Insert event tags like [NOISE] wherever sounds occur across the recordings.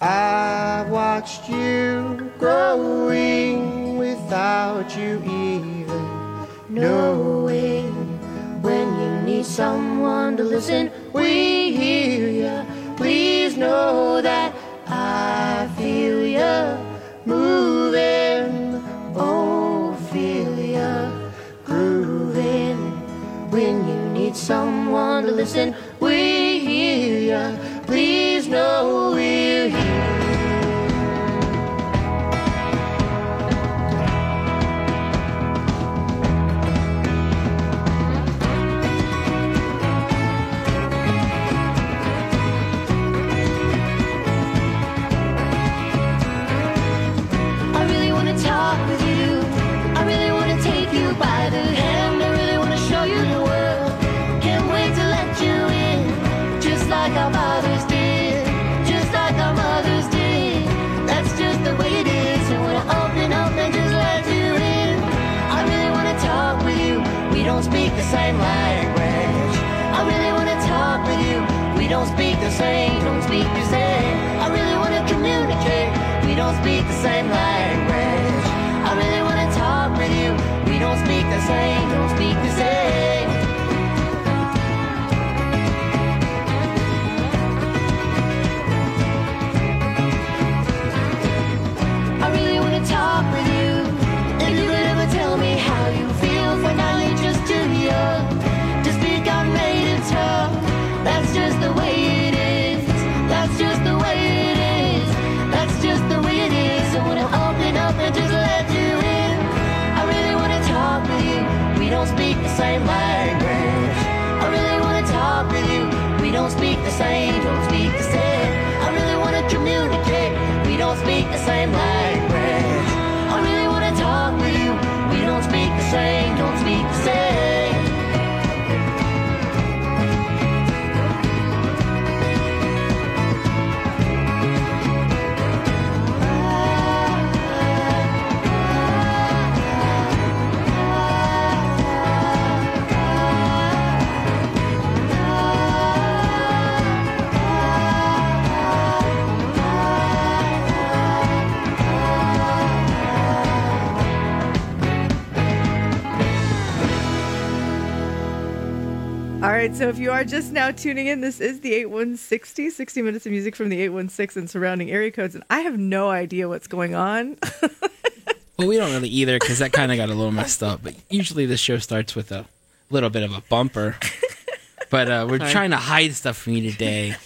I watched you growing without you even knowing. When you need someone to listen, we hear ya. Please know that I feel ya moving. Oh, feel ya grooving. When you need someone to listen, same, don't speak the same. I really wanna communicate. We don't speak the same language. I really wanna talk with you. We don't speak the same, same, don't speak the same. I really wanna communicate. We don't speak the same language. I really wanna talk with you. We don't speak the same, right, so if you are just now tuning in, this is the 8160, 60 minutes of music from the 816 and surrounding area codes. And I have no idea what's going on. [LAUGHS] Well, we don't really either because that kind of got a little messed up. But usually the show starts with a little bit of a bumper. But uh, we're trying to hide stuff from you today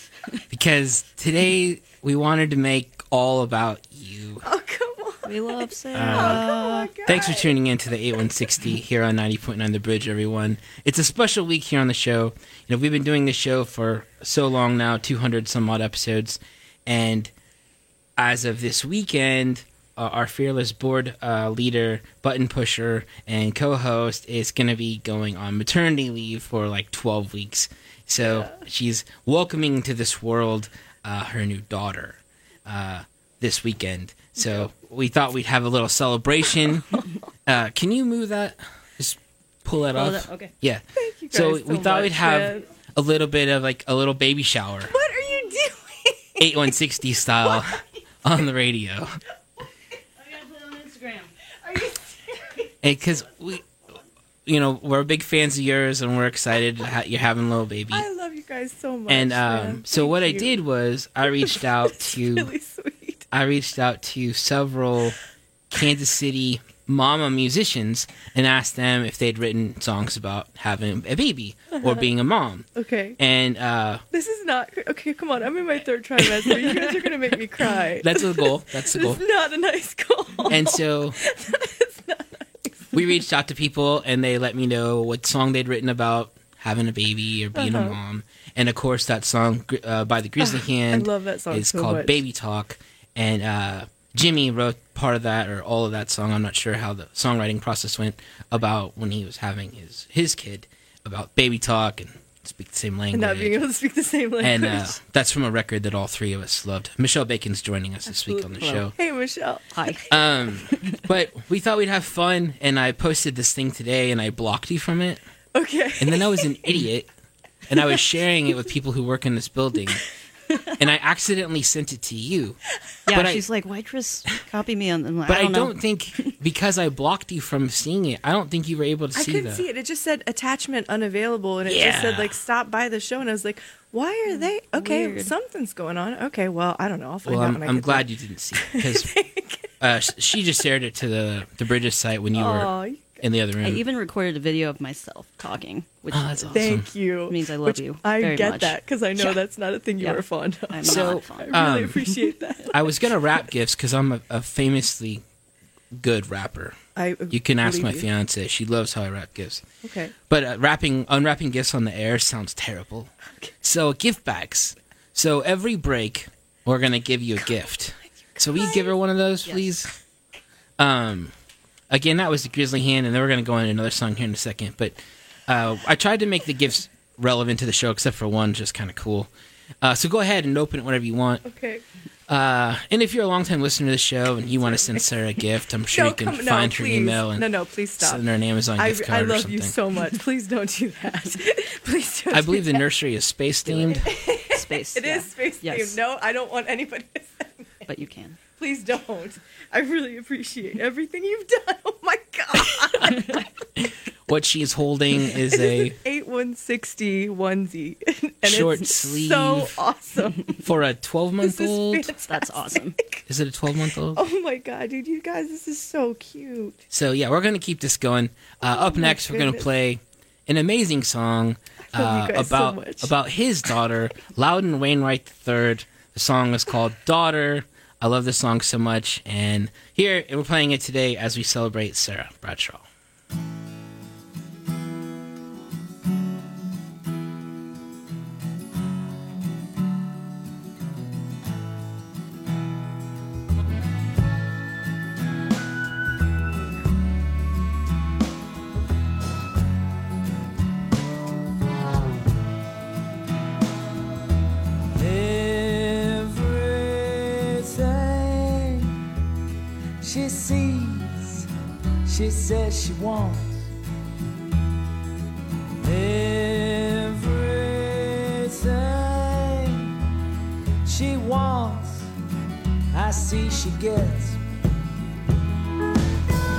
because today we wanted to make all about you. Oh. We love Sarah. Oh, come on. Thanks for tuning in to the 8160 here on 90.9 The Bridge, everyone. It's a special week here on the show. You know, we've been doing this show for so long now, 200 some odd episodes. And as of this weekend, uh, our fearless board uh, leader, button pusher, and co host is going to be going on maternity leave for like 12 weeks. So she's welcoming to this world uh, her new daughter uh, this weekend. So we thought we'd have a little celebration. [LAUGHS] Uh, can you move that? Just pull that off. up, okay. Yeah. Thank you guys So so we thought we'd have man. a little bit of like a little baby shower, What are you doing? [LAUGHS] 8160 style, [LAUGHS] on the radio. I gotta put on Instagram. Are you serious? because we, you know, we're big fans of yours, and we're excited ha- you're having a little baby. I love you guys so much. And um, so what I did was I reached out to really. I reached out to several Kansas City mama musicians and asked them if they'd written songs about having a baby or being a mom. Okay. And uh, This is not okay. Come on, I'm in my third trimester. You guys are gonna make me cry. [LAUGHS] that's the goal. That's the goal. It's not a nice goal. And so [LAUGHS] nice. we reached out to people and they let me know what song they'd written about having a baby or being a Uh-huh. mom. And of course, that song uh, by the Grisly Hand I love that song is so called much. Baby Talk. And uh, Jimmy wrote part of that or all of that song. I'm not sure how the songwriting process went about when he was having his his kid about baby talk and speak the same language. Not being able to speak the same language. And, uh, that's from a record that all three of us loved. Michelle Bacon's joining us this week on the show. hey, Michelle. Hi. [LAUGHS] Um, but we thought we'd have fun, and I posted this thing today, and I blocked you from it. Okay. And then I was an idiot, and I was sharing it with people who work in this building. [LAUGHS] [LAUGHS] and I accidentally sent it to you. Yeah, But I- she's like, why Chris copy me on? I'm like, But I I don't, don't, think because I blocked you from seeing it, I don't think you were able to I see couldn't that. see it. It just said attachment unavailable, and it just said like stop by the show. And I was like, why are they? Okay, Weird. something's going on. Okay, well, I don't know. I'll find Well, out I'm, when I I'm get glad you didn't see it [LAUGHS] because uh, she just shared it to the the Bridges site when you there. were Aw, in the other room. I even recorded a video of myself talking, which Oh, that's awesome. thank you. means I love Which you I very get much. that because I know Yeah. that's not a thing you Yeah. were fond of. I'm So, not fun. I really um, appreciate that. [LAUGHS] I was gonna wrap gifts because I'm a, a famously good rapper. I You can ask my you. fiance; she loves how I wrap gifts. Okay. But uh, wrapping, unwrapping gifts on the air sounds terrible. Okay. So gift bags. So every break, we're gonna give you a gift. So we give her one of those, Yes. please? Um, again, that was the Grisly Hand, and then we're gonna go into another song here in a second. But uh, I tried to make the gifts relevant to the show, except for one, just kind of cool. Uh, so go ahead and open it whenever you want. Okay. Uh, and if you're a longtime listener to the show and you want to send Sarah a gift, I'm sure no, you can come, find no, her please. email and no, no, please stop. send her an Amazon I, gift card I or love something. you so much. Please don't do that. [LAUGHS] please don't. I do believe the that. nursery is space themed. [LAUGHS] Space. It is yeah. space Yes. themed. No, I don't want anybody to send me. But you can. Please don't. I really appreciate everything you've done. Oh my god. [LAUGHS] what she's holding [LAUGHS] is a 8160 onesie. And Short it's sleeve. So awesome. for a twelve month old. That's awesome. Is it a 12 month old? Oh my god, dude, you guys, this is so cute. So yeah, we're gonna keep this going. Uh, up my next, we're gonna play an amazing song uh, guys so about about his daughter, Loudon Wainwright III. The song is called "Daughter." I love this song so much, and here we're playing it today as we celebrate Sarah Bradshaw. She says she wants. Everything she wants, I see she gets.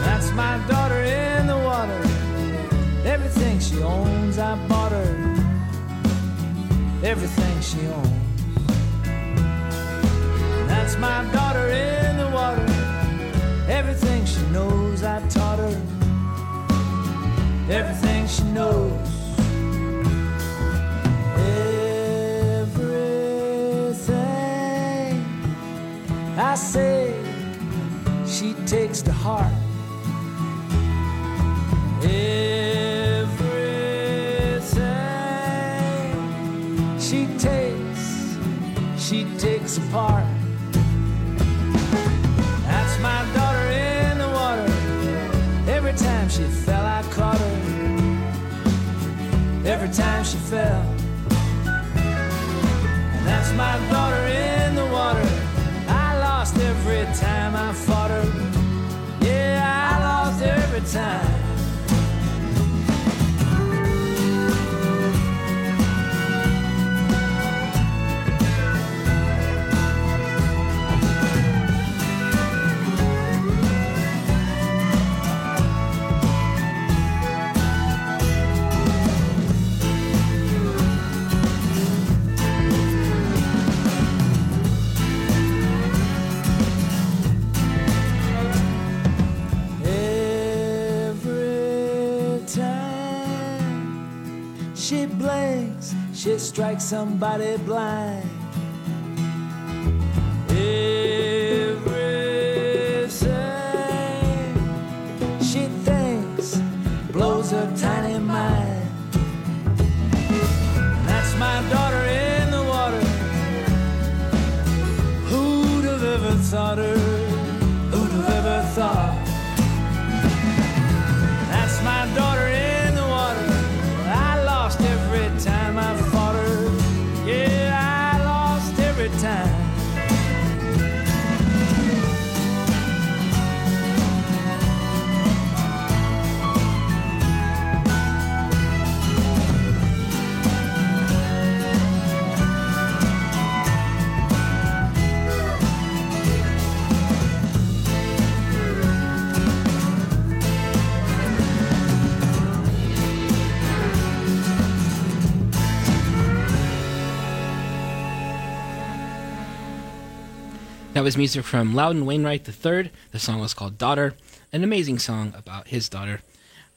That's my daughter in the water. Everything she owns, I bought her. Everything she owns. That's my daughter in taught her. Everything she knows. Everything I say, she takes to heart. Fell. And that's my daughter in the water. I lost every time I fought her. Yeah, I lost every time. She strikes somebody blind. That was music from Loudon Wainwright III. The song was called Daughter, an amazing song about his daughter.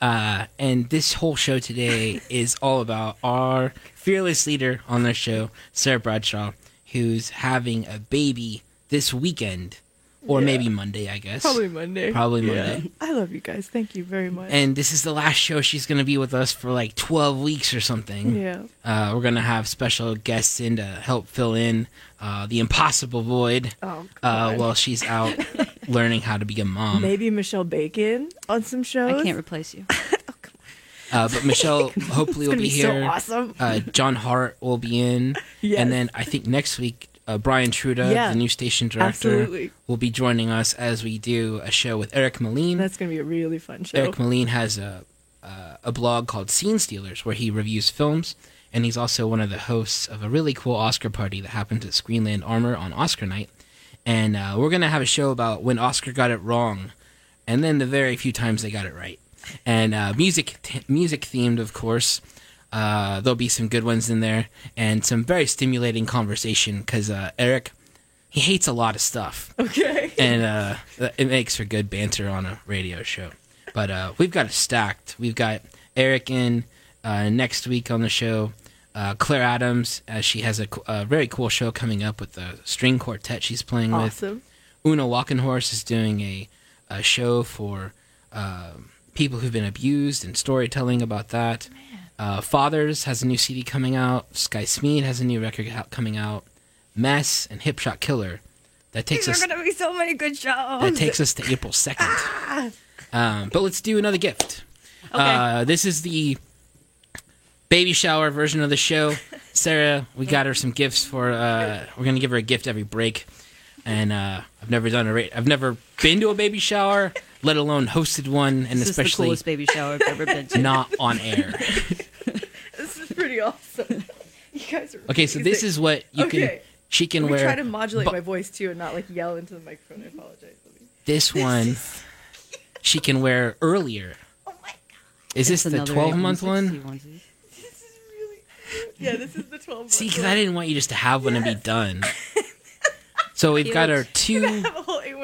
Uh, and this whole show today [LAUGHS] is all about our fearless leader on the show, Sarah Bradshaw, who's having a baby this weekend, or Yeah. maybe Monday, I guess. Probably Monday. Probably Yeah. Monday. I love you guys. Thank you very much. And this is the last show she's going to be with us for like 12 weeks or something. yeah. Uh, we're going to have special guests in to help fill in uh, the impossible void Oh, uh, while she's out [LAUGHS] learning how to be a mom. Maybe Michelle Bacon on some shows. I can't replace you. [LAUGHS] Uh, but Michelle [LAUGHS] hopefully will gonna be be so here. awesome. Uh, John Hart will be in. Yes. And then I think next week, uh, Brian Truda, Yeah. the new station director, Absolutely. will be joining us as we do a show with Eric Melin. That's gonna be a really fun show. Eric Melin has a, uh, a blog called Scene Stealers where he reviews films, and he's also one of the hosts of a really cool Oscar party that happens at Screenland Armour on Oscar night. And uh, we're going to have a show about when Oscar got it wrong, and then the very few times they got it right. And uh, music, t- music themed, of course. Uh, there'll be some good ones in there, and some very stimulating conversation because uh, Eric, he hates a lot of stuff Okay. [LAUGHS] and uh, it makes for good banter on a radio show. But uh, we've got it stacked. We've got Eric in uh, next week on the show. Uh, Claire Adams, as she has a, a very cool show coming up with the string quartet she's playing with. Awesome. Una Walkenhorst is doing a, a show for uh, people who've been abused and storytelling about that. Uh, Fathers has a new CD coming out. Sky Smeed has a new record out, coming out. Mess and Hip Shot Killer. That takes These us are gonna be so many good shows. that takes us to April 2nd. Um, but let's do another gift. Uh, this is the baby shower version of the show. [LAUGHS] Sarah, we got her some gifts for. Uh, we're gonna give her a gift every break, and uh, I've never done a. Ra- I've never been to a baby shower, let alone hosted one, and This is the especially coolest baby shower I've ever been to. not on air. [LAUGHS] This is pretty awesome. You guys are. Okay, so this is what you can. Okay. She can Let me wear. try to modulate bu- my voice too, and not like yell into the microphone. I apologize. This one, she can wear earlier. Oh my god. Is this the 12 month one? onesie. This is really. Yeah, this is the 12. See, because. I didn't want you just to have one and be done. So we've got our two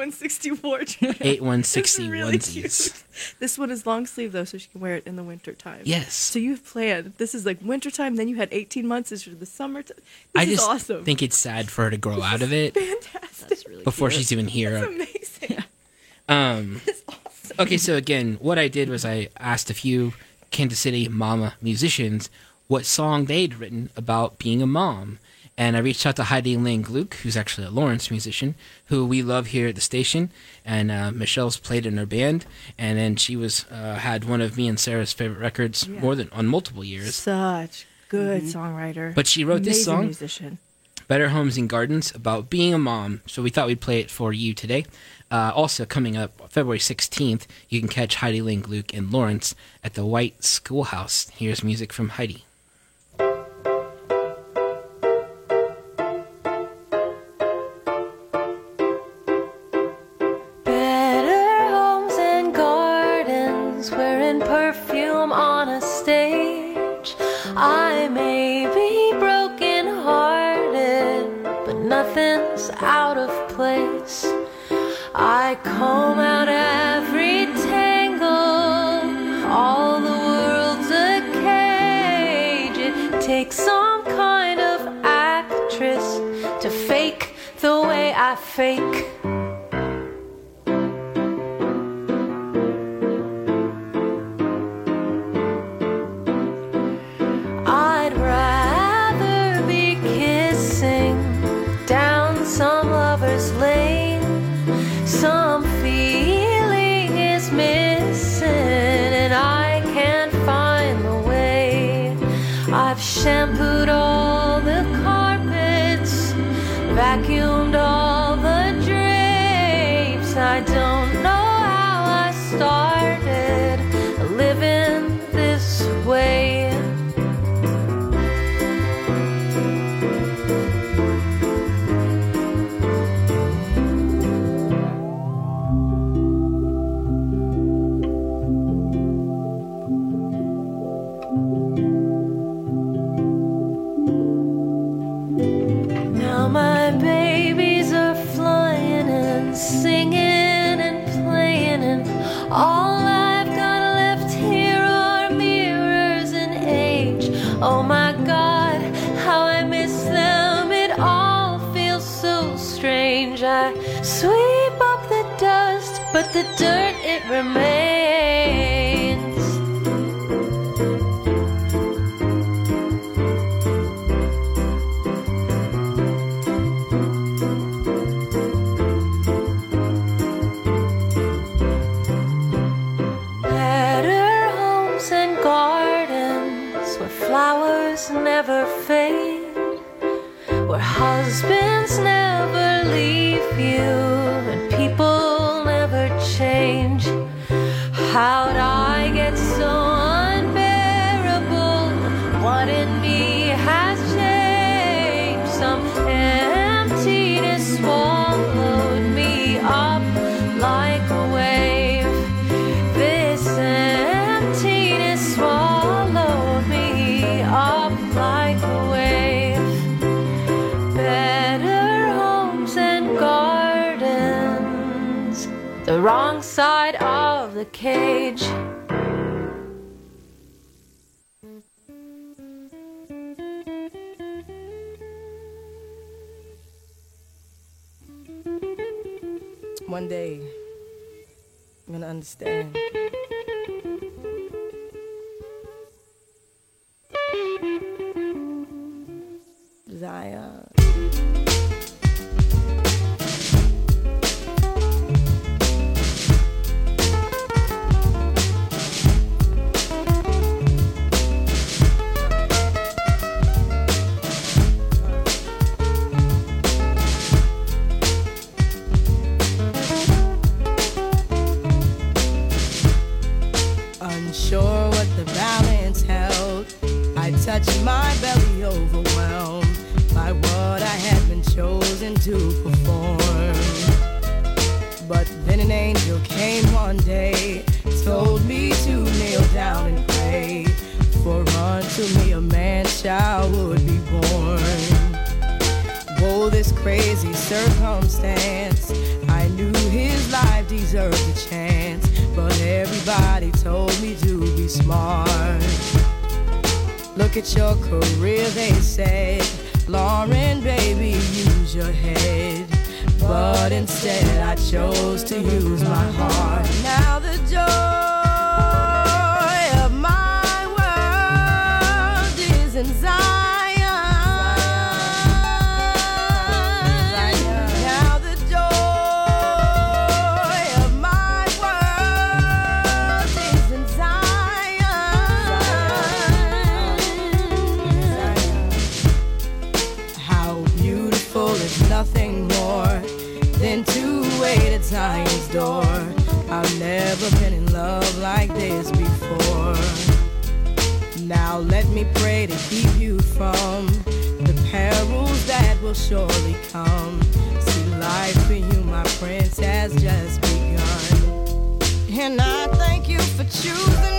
I have a whole 8160 wardrobe. eight [LAUGHS] This really onesies. cute. This one is long sleeve though, so she can wear it in the winter time. Yes. So you've planned. This is like winter time. Then you had 18 months. This is the summer. This I is just awesome. think it's sad for her to grow out of it Fantastic. That's really before cute. she's even That's here. amazing. [LAUGHS] Um, It's awesome. okay, so again, what I did was I asked a few Kansas City mama musicians what song they'd written about being a mom. And I reached out to Heidi Lynne Gluck, who's actually a Lawrence musician, who we love here at the station. And uh, Michelle's played in her band, and then she was uh, had one of me and Sarah's favorite records Yeah. more than on multiple years. Such good songwriter. But she wrote this song. Musician. Better Homes and Gardens about being a mom. So we thought we'd play it for you today. Uh, also coming up February 16th, you can catch Heidi Lynne Gluck and Lawrence at the White Schoolhouse. Here's music from Heidi. remember the cage. One day, I'm gonna understand. Instead, I chose to use my heart. Now the joy. me pray to keep you from the perils that will surely come. See, life for you, my prince, has just begun. And I thank you for choosing.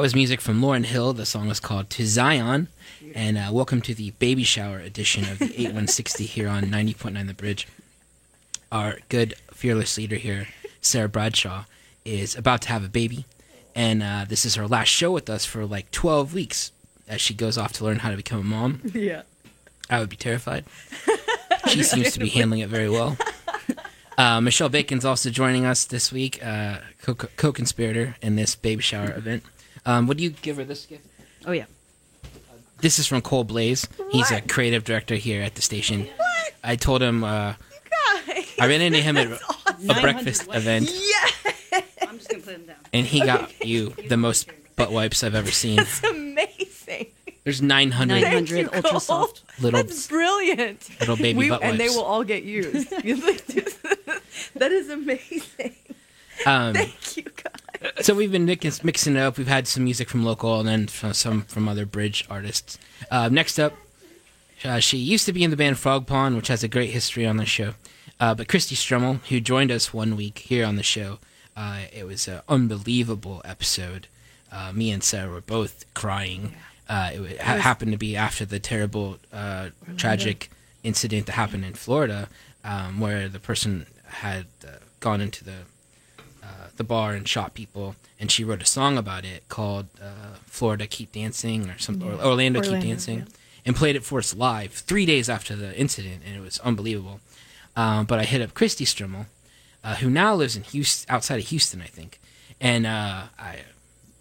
That was music from Lauryn Hill. The song is called To Zion. And uh, welcome to the baby shower edition of the [LAUGHS] 8160 here on 90.9 The Bridge. Our good, fearless leader here, Sarah Bradshaw, is about to have a baby. And uh, this is her last show with us for like 12 weeks as she goes off to learn how to become a mom. Yeah. I would be terrified. [LAUGHS] She seems to be handling it very well. [LAUGHS] Uh, Michelle Bacon's also joining us this week, uh, co-conspirator in this baby shower event. Um, would you give her this gift? Oh yeah. This is from Cole Blaze. He's a creative director here at the station. What? I told him uh, I ran into him at [LAUGHS] a breakfast event, I'm just gonna put them down. and he got you the most butt wipes I've ever seen. That's amazing. There's 900 Nine hundred you, ultra Cole. soft. little That's brilliant. little baby We- butt wipes. and they will all get used. [LAUGHS] [LAUGHS] that is amazing. um, Thank you, guys. So we've been mix- mixing it up. We've had some music from local and then from some from other bridge artists. Uh, next up, uh, she used to be in the band Frog Pond, which has a great history on the show. Uh, but Kristie Stremel, who joined us one week here on the show, uh, it was an unbelievable episode. Uh, me and Sarah were both crying. Uh, it, ha- happened to be after the terrible, uh, tragic incident that happened in Florida, um, where the person had uh, gone into the the bar and shot people, and she wrote a song about it called uh, "Florida Keep Dancing" or something, or Orlando, Keep Dancing, yeah. and played it for us live three days after the incident, and it was unbelievable. Um, but I hit up Kristie Stremel, uh, who now lives in Houston, outside of Houston, I think, and uh, I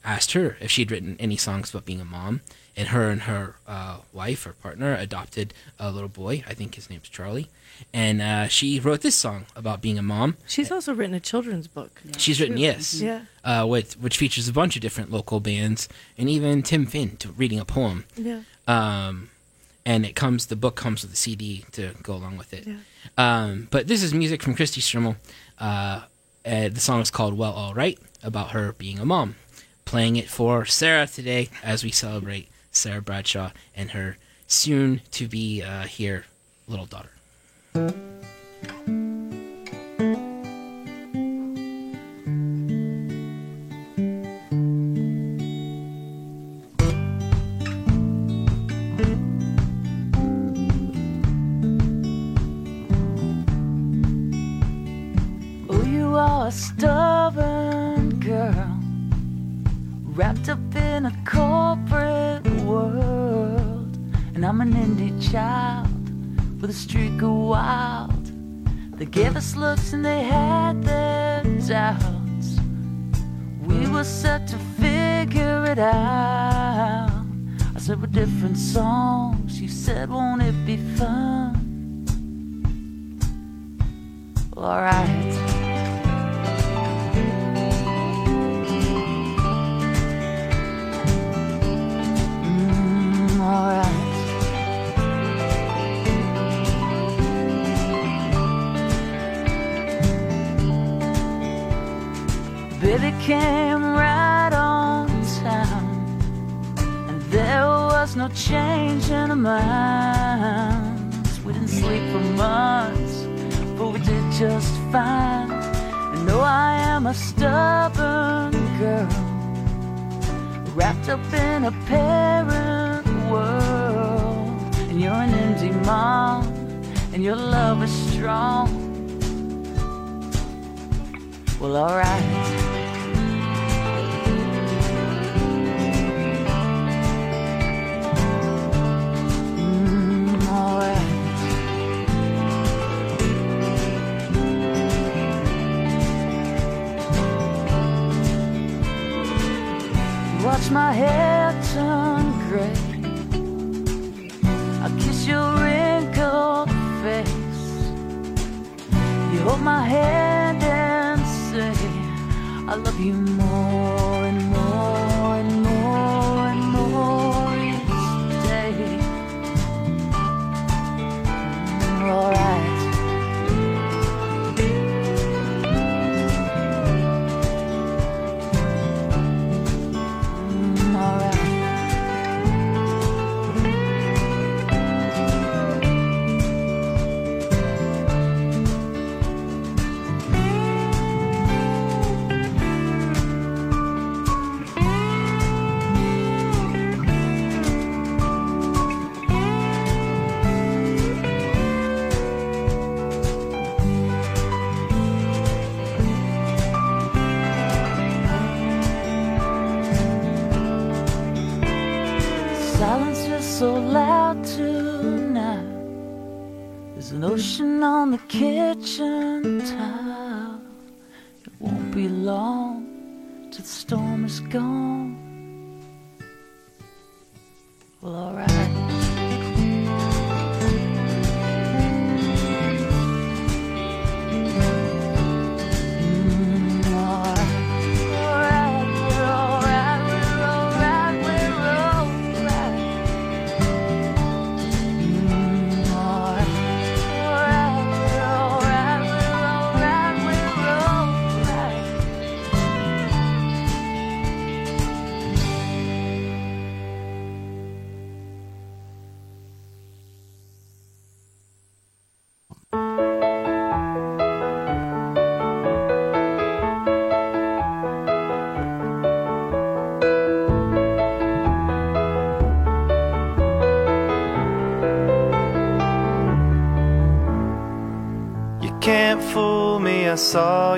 asked her if she'd written any songs about being a mom. And her and her uh, wife or partner adopted a little boy. I think his name's Charlie. And uh, she wrote this song about being a mom. She's also written a children's book. She's written yes, Yeah. uh, with, which features a bunch of different local bands, and even Tim Finn to reading a poem. Yeah. Um, and it comes, the book comes with a CD to go along with it. Yeah. Um, but this is music from Kristie Stremel. Uh, uh, the song is called "Well, All Right" about her being a mom. Playing it for Sarah today as we celebrate Sarah Bradshaw and her soon to be uh, here little daughter. Looks and they had their doubts. We were set to figure it out. I said, we're different songs. You said, won't it be fun? Minds. We didn't sleep for months, but we did just fine. And though I am a stubborn girl, wrapped up in a parent world, and you're an indie mom, and your love is strong. Well, alright. My hair turn gray. I kiss your wrinkled face. You hold my hand and say, I love you more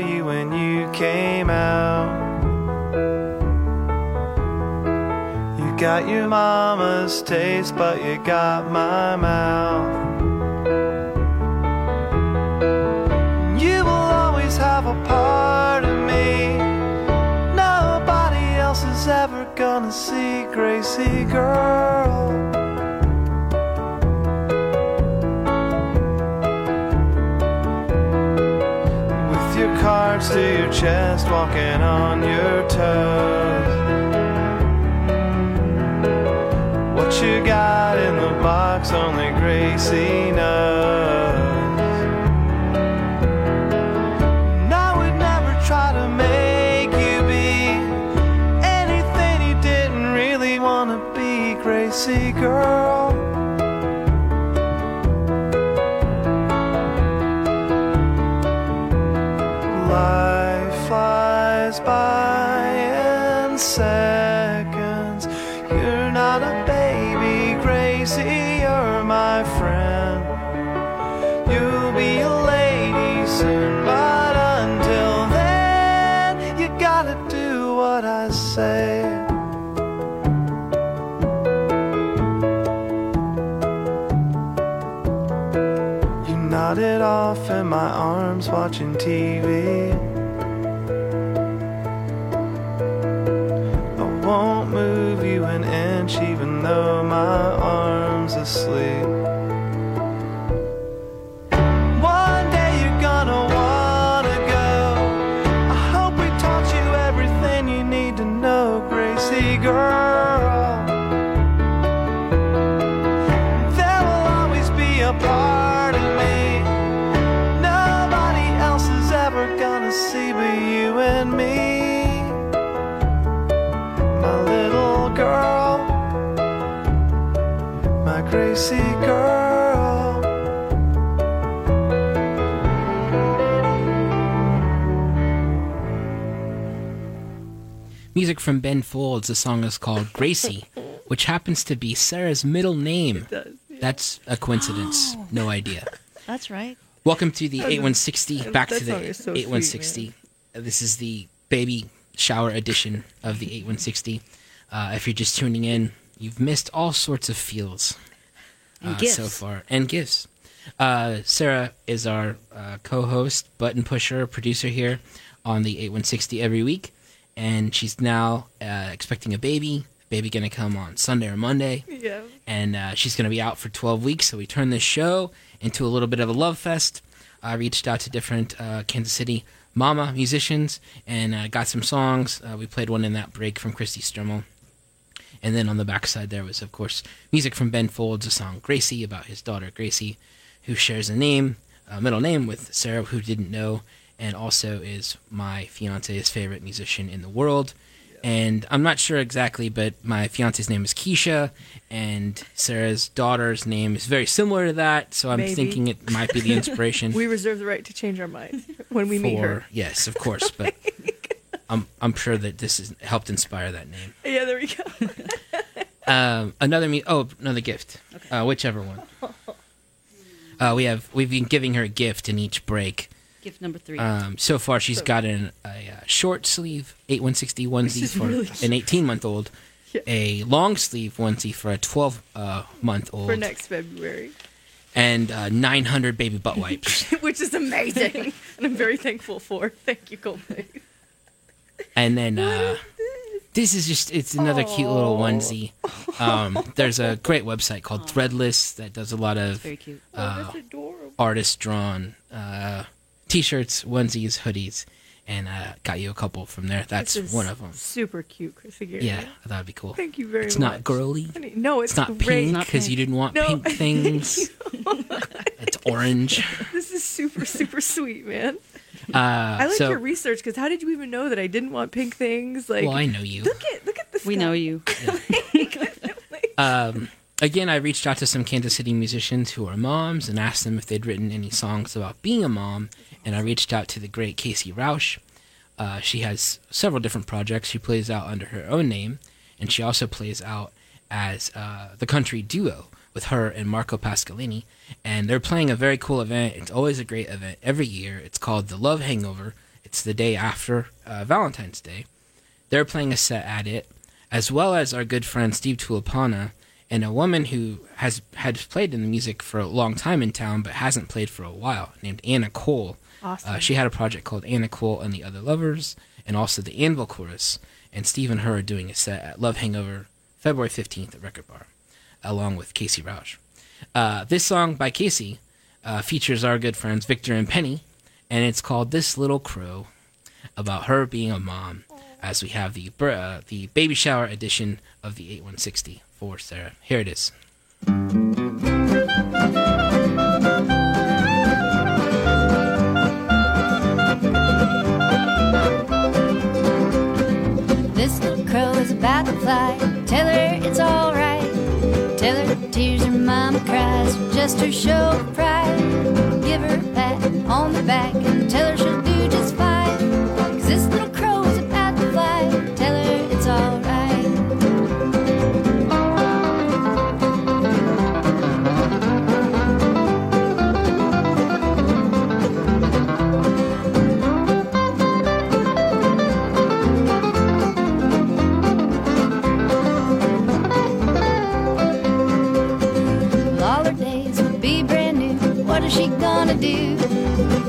you when you came out. You got your mama's taste, but you got my mouth. Chest, walking on your toes. What you got in the box, only Gracie but until then, you gotta do what I say. You nodded off in my arms watching TV. Music from Ben Folds. The song is called Gracie, which happens to be Sarah's middle name. does, That's a coincidence. No idea. That's right. Welcome to the 8160. Back to the song is so sweet, 8160. This is the baby shower edition of the 8160. Uh, if you're just tuning in, you've missed all sorts of feels uh, gifts. so far, and gifts. Uh, Sarah is our uh, co-host, button pusher, producer here on the 8160 every week, and she's now uh, expecting a baby. Baby gonna come on Sunday or Monday Yeah. and uh, she's to be out for 12 weeks. So we turned this show into a little bit of a love fest. I reached out to different uh, Kansas City mama musicians and uh, got some songs. Uh, we played one in that break from Kristie Stremel. And then on the backside there was, of course, music from Ben Folds, a song Gracie about his daughter Gracie, who shares a name, a middle name with Sarah, who didn't know, and also is my fiance's favorite musician in the world. And I'm not sure exactly, but my fiance's name is Keisha, and Sarah's daughter's name is very similar to that. So I'm Maybe. thinking it might be the inspiration [LAUGHS] We reserve the right to change our minds when we meet her. yes, of course. But [LAUGHS] I'm I'm sure that this has helped inspire that name. Yeah, there we go. [LAUGHS] Um, another me. Oh, another gift. Uh, whichever one. Uh, we have we've been giving her a gift in each break. Gift number three. Um, so far, she's gotten a, uh short sleeve 8160 onesie for really an 18 month old, a long sleeve onesie for a 12 uh, month old, For next February, and uh, 900 baby butt wipes. [LAUGHS] which is amazing, [LAUGHS] and I'm very thankful for. Thank you, Coldplay. and then uh, this is just it's another cute little onesie. Um, there's a great website called Threadless that does a lot of Very cute. uh, That's artist drawn uh, t-shirts, onesies, hoodies, and uh, got you a couple from there. That's This is one of them. Super cute, Chrissy Gary. Yeah, that'd be cool. Thank you very It's much. It's not girly. Honey, No, it's, It's not great. pink because you didn't want No. pink [LAUGHS] things. it's orange. [LAUGHS] This is super, super sweet, man. [LAUGHS] Uh, I like so, your research because how did you even know that I didn't want pink things? Like, well, I know you. look at look at this. We guy. know you. Um, again, I reached out to some Kansas City musicians who are moms and asked them if they'd written any songs about being a mom. And I reached out to the great Kasey Rausch. Uh, she has several different projects. She plays out under her own name, and she also plays out as uh, the country duo with her and Marco Pascolini. And they're playing a very cool event. It's always a great event every year. It's called the Love Hangover. It's the day after uh, Valentine's Day. They're playing a set at it, as well as our good friend Steve Tulipana and a woman who has had played in the music for a long time in town but hasn't played for a while, named Anna Cole. Awesome. Uh, she had a project called Anna Cole and the Other Lovers, and also the Anvil Chorus. And Steve and her are doing a set at Love Hangover February 15th at Record Bar, along with Kasey Rausch. Uh, this song by Kasey uh, features our good friends Victor and Penny, and it's called This Little Crow, about her being a mom, as we have the uh, the baby shower edition of the 8160 for Sarah. Here it is. Tell her it's alright. Tell her tears her mama cries just her show of pride. Give her a pat on the back and tell her she'll do just fine. 'Cause this little crow she gonna do?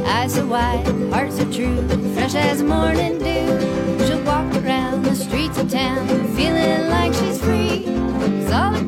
Eyes so wide, heart so true, fresh as morning dew. She'll walk around the streets of town, feeling like she's free. 'Cause all her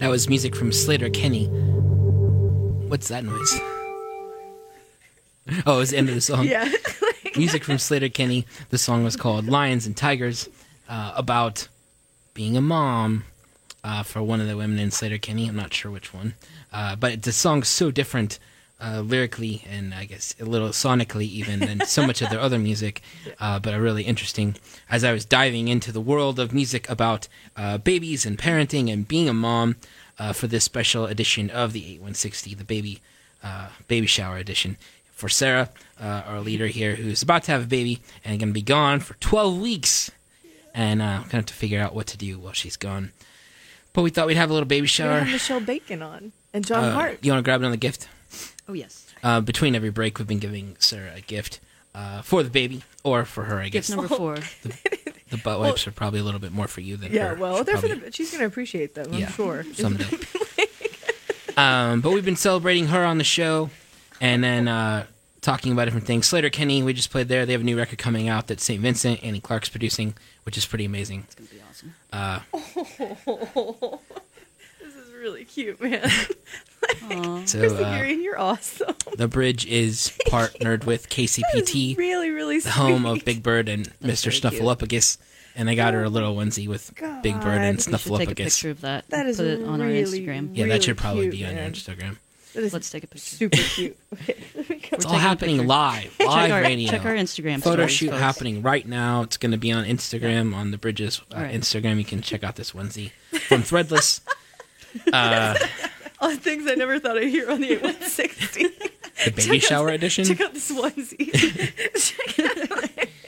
was music from Sleater-Kinney. What's that noise? Oh, it was the end of the song. [LAUGHS] Yeah. [LAUGHS] music from Sleater-Kinney. The song was called Lions and Tigers, uh, about being a mom uh, for one of the women in Sleater-Kinney. I'm not sure which one. Uh, but the song's so different uh, lyrically and I guess a little sonically even than so much of their other music, uh, but are really interesting. As I was diving into the world of music about uh, babies and parenting and being a mom uh, for this special edition of the 8160, the baby uh, baby shower edition for Sarah, uh, our leader here, who's about to have a baby and going to be gone for 12 weeks. And uh, going to have to figure out what to do while she's gone. But we thought we'd have a little baby shower. We have Michelle Bacon on and John Hart. You want to grab another gift? Oh yes. Uh, between every break, we've been giving Sarah a gift uh, for the baby or for her, I guess. Gift number [LAUGHS] four. The butt wipes are probably a little bit more for you than Yeah, her. well, She'll they're for the, she's going to appreciate them, I'm Yeah, sure. [LAUGHS] someday. [LAUGHS] um, but we've been celebrating her on the show, and then uh, talking about different things. Sleater-Kinney, we just played there. They have a new record coming out that St. Vincent, Annie Clark's producing, which is pretty amazing. It's gonna be awesome. Uh, this is really cute, man. [LAUGHS] So, Chrissy uh, Green, you're awesome. the bridge is [LAUGHS] partnered with KCPT, really, really the home of. Big Bird and Mr. Snuffleupagus, and I got her a little onesie with Big Bird and We should take a picture of that. That is put it on really, our Instagram. Yeah, that should probably cute, be on your. Instagram. Let's take a picture. super cute. [LAUGHS] It's all happening live, live our- radio. check our Instagram Photo stories, shoot folks. happening right now. It's going to be on Instagram on the Bridges uh, All right. Instagram. You can check out this onesie from Threadless. Uh, [LAUGHS] the things I never thought I'd hear on the 8160. [LAUGHS] the baby Check out- shower edition. Check out this onesie. [LAUGHS]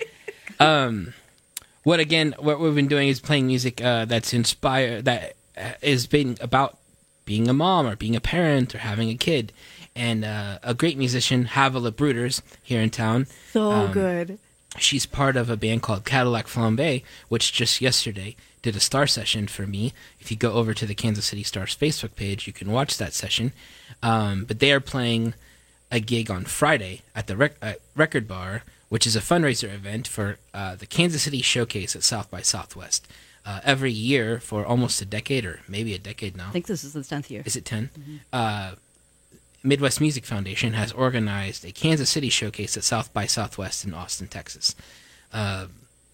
Um, what again? What we've been doing is playing music uh, that's inspired that is uh, is being about being a mom or being a parent or having a kid. And uh, a great musician, Havilah Bruders, here in town. so Um, good. she's part of a band called Cadillac Flambe, which just yesterday did a star session for me. If you go over to the Kansas City Stars Facebook page, you can watch that session. Um, but they are playing a gig on Friday at the rec- uh, Record Bar, which is a fundraiser event for uh, the Kansas City Showcase at South by Southwest. Uh, every year for almost a decade, or maybe a decade now. I think this is the tenth year. Is it 10? Uh, Midwest Music Foundation has organized a Kansas City showcase at South by Southwest in Austin, Texas. Uh,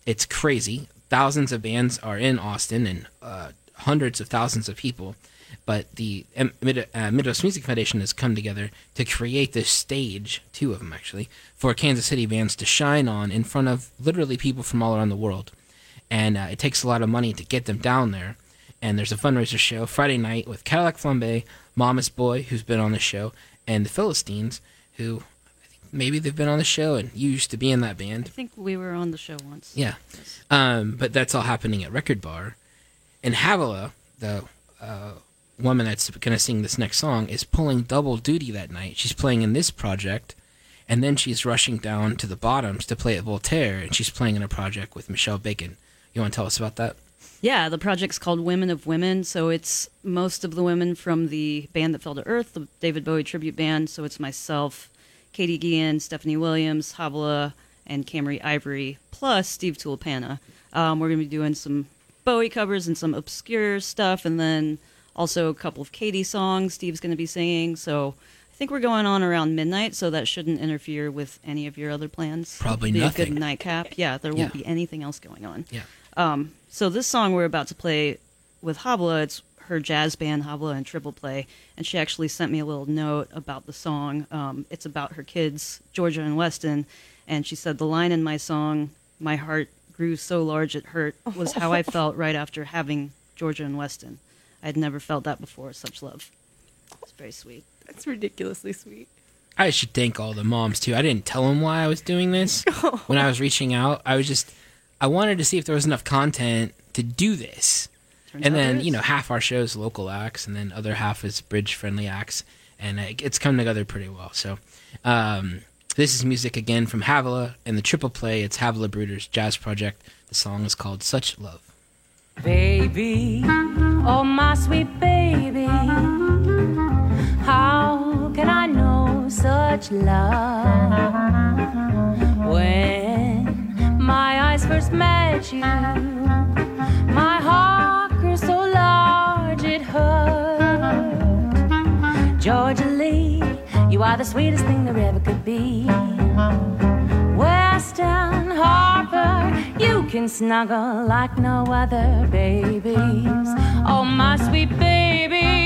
it's crazy. Thousands of bands are in Austin and uh, hundreds of thousands of people. But the Mid- uh, Midwest Music Foundation has come together to create this stage, two of them actually, for Kansas City bands to shine on in front of literally people from all around the world. And uh, it takes a lot of money to get them down there and there's a fundraiser show Friday night with Cadillac Flambe, Mama's Boy, who's been on the show, and the Philistines, who maybe they've been on the show, and you used to be in that band. I think we were on the show once. Yeah, um, but that's all happening at Record Bar, and Havilah, the uh, woman that's going to sing this next song, is pulling double duty that night. She's playing in this project. And then she's rushing down to the bottoms to play at Voltaire, and she's playing in a project with Michelle Bacon. You want to tell us about that? Yeah, the project's called Women of Women, so it's most of the women from the band that fell to Earth, the David Bowie tribute band. So it's myself, Katy Guillen, Stephanie Williams, Havilah, and Camry Ivory, plus Steve Tulipana. Um, we're going to be doing some Bowie covers and some obscure stuff, and then also a couple of Katie songs Steve's going to be singing. So I think we're going on around midnight, so that shouldn't interfere with any of your other plans. Probably It'll be nothing. a good nightcap. Yeah, there won't Yeah. be anything else going on. Yeah. Um, so this song we're about to play with Havilah, it's her jazz band Havilah and Triple Play, and she actually sent me a little note about the song. Um, it's about her kids, Georgia and Weston, and she said the line in my song, "My heart grew so large it hurt," was how I [LAUGHS] felt right after having Georgia and Weston. I had never felt that before, such love. It's very sweet. That's ridiculously sweet. I should thank all the moms too. I didn't tell them why I was doing this [LAUGHS] when I was reaching out. I was just I wanted to see if there was enough content to do this. Turns and then you know half our show is local acts, and then other half is bridge friendly acts, and it's come together pretty well. So um, this is music again from Havilah and the Triple Play. It's Havilah Bruders Jazz Project. The song is called Such Love. Baby, oh my sweet baby, how can I know such love when my eyes first met you? Georgia Lee, you are the sweetest thing there ever could be. Weston Harper, you can snuggle like no other babies. Oh, my sweet baby.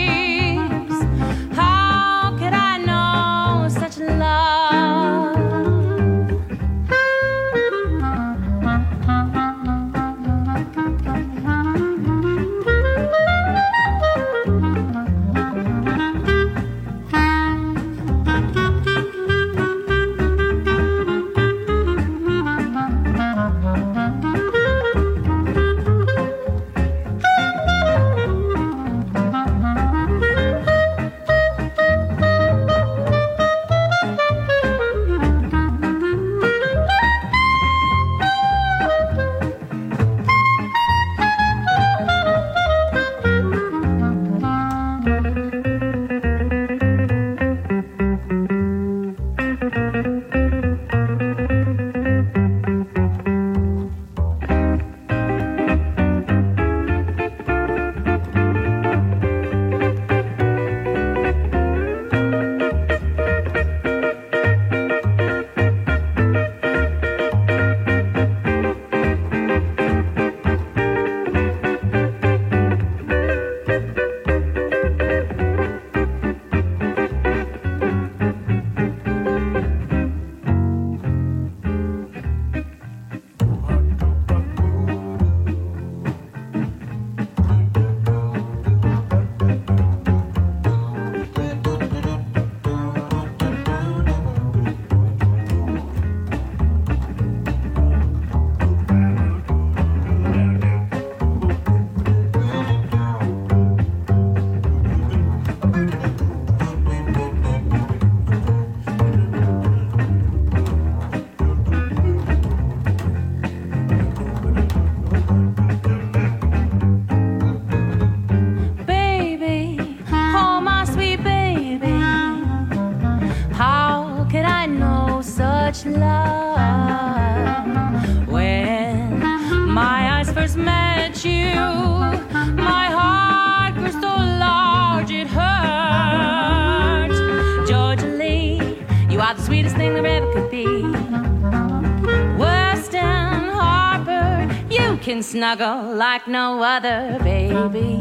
Can snuggle like no other babies.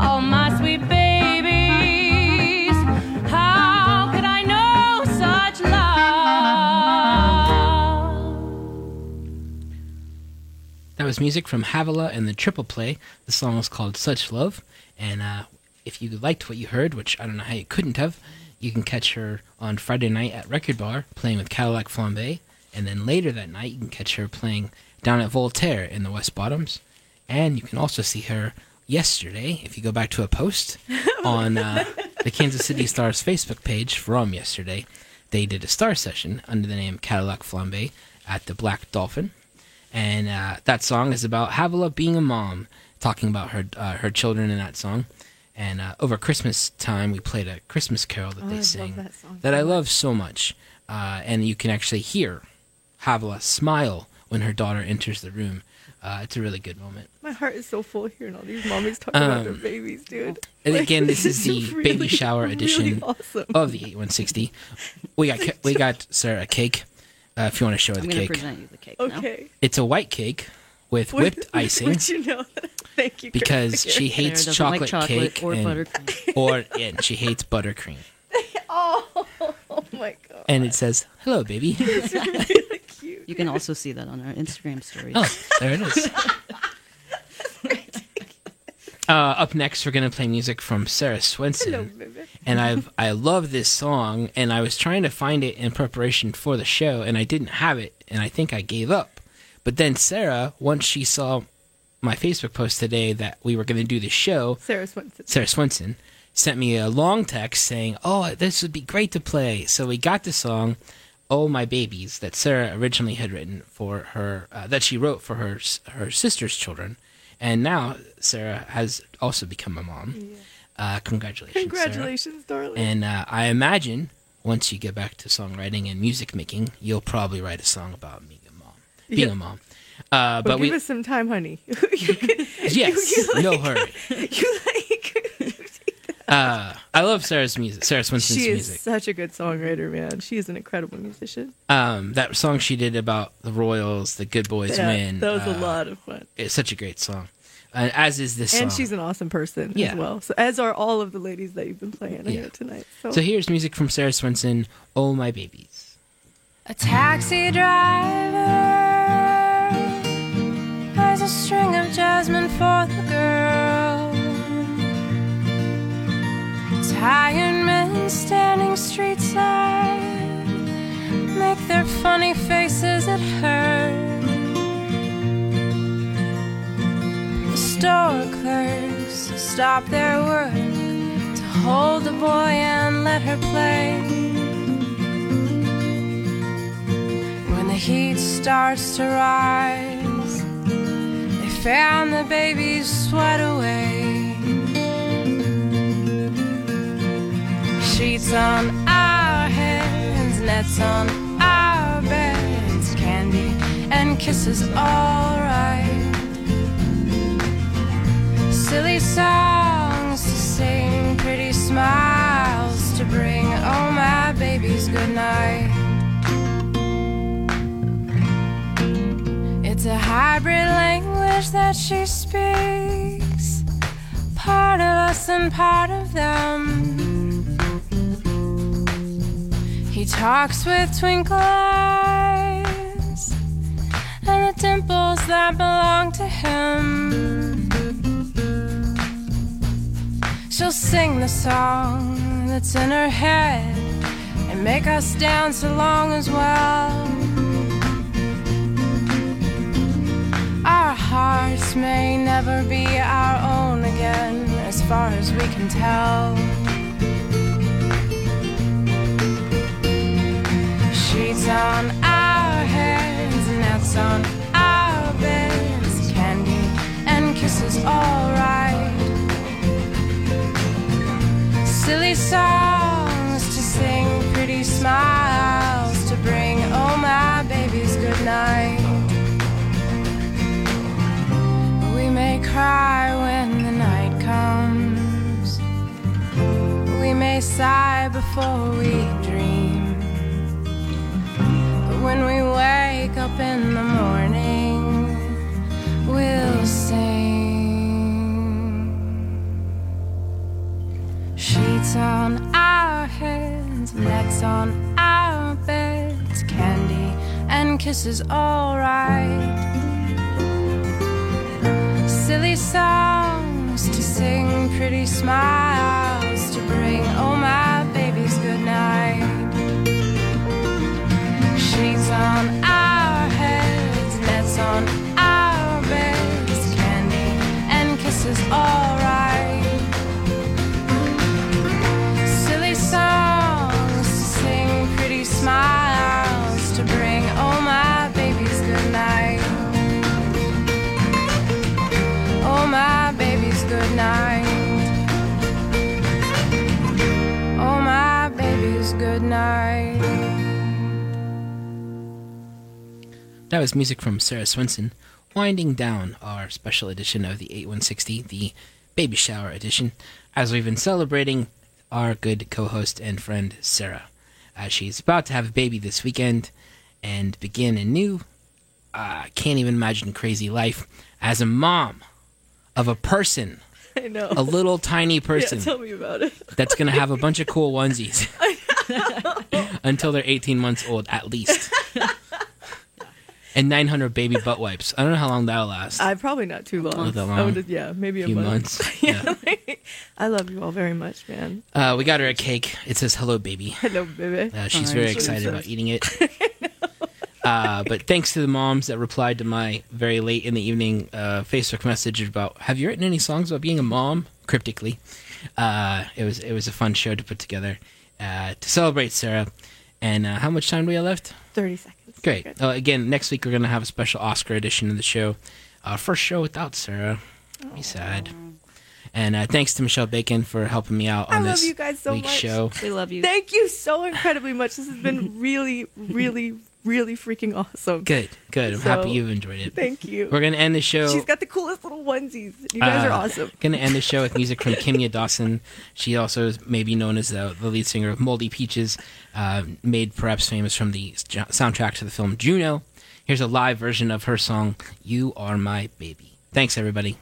Oh, my sweet babies, how could I know such love? That was music from Havilah and the Triple Play. The song was called Such Love. And uh, if you liked what you heard, which I don't know how you couldn't have, you can catch her on Friday night at Record Bar playing with Cadillac Flambe. And then later that night, you can catch her playing down at Voltaire in the West Bottoms. And you can also see her yesterday, if you go back to a post [LAUGHS] on uh, the Kansas City Stars Facebook page from yesterday. They did a star session under the name Cadillac Flambe at the Black Dolphin and uh, that song is about Havilah being a mom, talking about her uh, her children in that song. And uh, over Christmas time, we played a Christmas carol that Oh, I they love sing that song that I love so much. Uh, and you can actually hear Havilah smile when her daughter enters the room. Uh, it's a really good moment. My heart is so full hearing all these mommies talk about their Um, babies, dude. And Like, again, this is the [LAUGHS] it's baby really, shower really edition awesome. of the 8160. We got we got Sarah a cake. Uh, if you want to show her I'm the going to cake, present you the cake Okay. it's a white cake with Would- whipped icing. [LAUGHS] Would you know? Thank you. because she hates chocolate, like chocolate cake or and, buttercream. or [LAUGHS] and she hates buttercream. Oh, oh my god. And it says, "Hello, baby." It's really cute. You can also see that on our Instagram stories. oh, there it is. [LAUGHS] Uh, up next, we're gonna play music from Sarah Swenson, and I've I love this song, and I was trying to find it in preparation for the show, and I didn't have it, and I think I gave up. But then Sarah, once she saw my Facebook post today that we were gonna do the show, Sarah Swenson. Sarah Swenson sent me a long text saying, "Oh, this would be great to play." So we got the song "Oh My Babies" that Sarah originally had written for her, uh, that she wrote for her her sister's children, and now Sarah has also become a mom. Uh, congratulations, Sarah. Congratulations, darling. And uh, I imagine once you get back to songwriting and music making, you'll probably write a song about being a mom. Being Yeah. a mom. Uh, but but give we us some time, honey. [LAUGHS] You yes, you like- no hurry. [LAUGHS] You like Uh, I love Sarah's music. Sarah Swenson's She is music. such a good songwriter, man. She is an incredible musician. Um, that song she did about the Royals, the Good Boys Yeah, win. that was a uh, lot of fun. It's such a great song, uh, as is this And song. she's an awesome person Yeah. as well. So as are all of the ladies that you've been playing Yeah. here tonight. So, So here's music from Sarah Swenson. Oh my babies. A taxi driver has a string of jasmine for the girl. Tired men standing street side make their funny faces at her. The store clerks stop their work to hold the boy and let her play. When the heat starts to rise, they fan the baby's sweat away. Sheets on our heads, nets on our beds, candy and kisses alright. Silly songs to sing, pretty smiles to bring. Oh, my baby's good night. It's a hybrid language that she speaks, part of us and part of them. Talks with twinkle eyes and the dimples that belong to him. She'll sing the song that's in her head and make us dance along as well. Our hearts may never be our own again, as far as we can tell. Sheets on our heads, nets on our beds, candy and kisses alright. Silly songs to sing, pretty smiles to bring. Oh, my baby's good night. We may cry when the night comes. We may sigh before we and kisses alright. Silly songs to sing, pretty smiles to bring. Oh, my baby's good night. Sheets on our heads, nets on our beds, candy and kisses alright. That was music from Sarah Swenson, winding down our special edition of the 8160, the baby shower edition, as we've been celebrating our good co host and friend Sarah, as she's about to have a baby this weekend and begin a new, uh, can't even imagine crazy life as a mom of a person, [LAUGHS] I know. a little tiny person Yeah, tell me about it. [LAUGHS] that's going to have a bunch of cool onesies [LAUGHS] until they're 18 months old at least. And 900 baby butt wipes. I don't know how long that'll last. I probably not too long. Not that I long. would, yeah, maybe a Few month. months, [LAUGHS] yeah. [LAUGHS] I love you all very much, man. Uh, we got her a cake. It says "Hello, baby." [LAUGHS] Hello, baby. Uh, she's Oh, very that's excited about eating it. uh, but thanks to the moms that replied to my very late in the evening uh, Facebook message about Have you written any songs about being a mom? Cryptically, uh, it was it was a fun show to put together uh, to celebrate Sarah. And uh, how much time do we have left? 30 seconds. Great. Uh, again, next week we're going to have a special Oscar edition of the show. Uh, first show without Sarah. Be sad. And uh, thanks to Michelle Bacon for helping me out on I love this you guys so week's much. show. We love you. Thank you so incredibly much. This has been really, really, really freaking awesome. Good, good. I'm so, happy you've enjoyed it. Thank you. We're gonna end the show. She's got the coolest little onesies. You guys uh, are awesome. Gonna end the show with music from Kimya Dawson. She also is maybe known as the, the lead singer of Moldy Peaches, uh, made perhaps famous from the soundtrack to the film Juno. Here's a live version of her song "You Are My Baby." Thanks, everybody.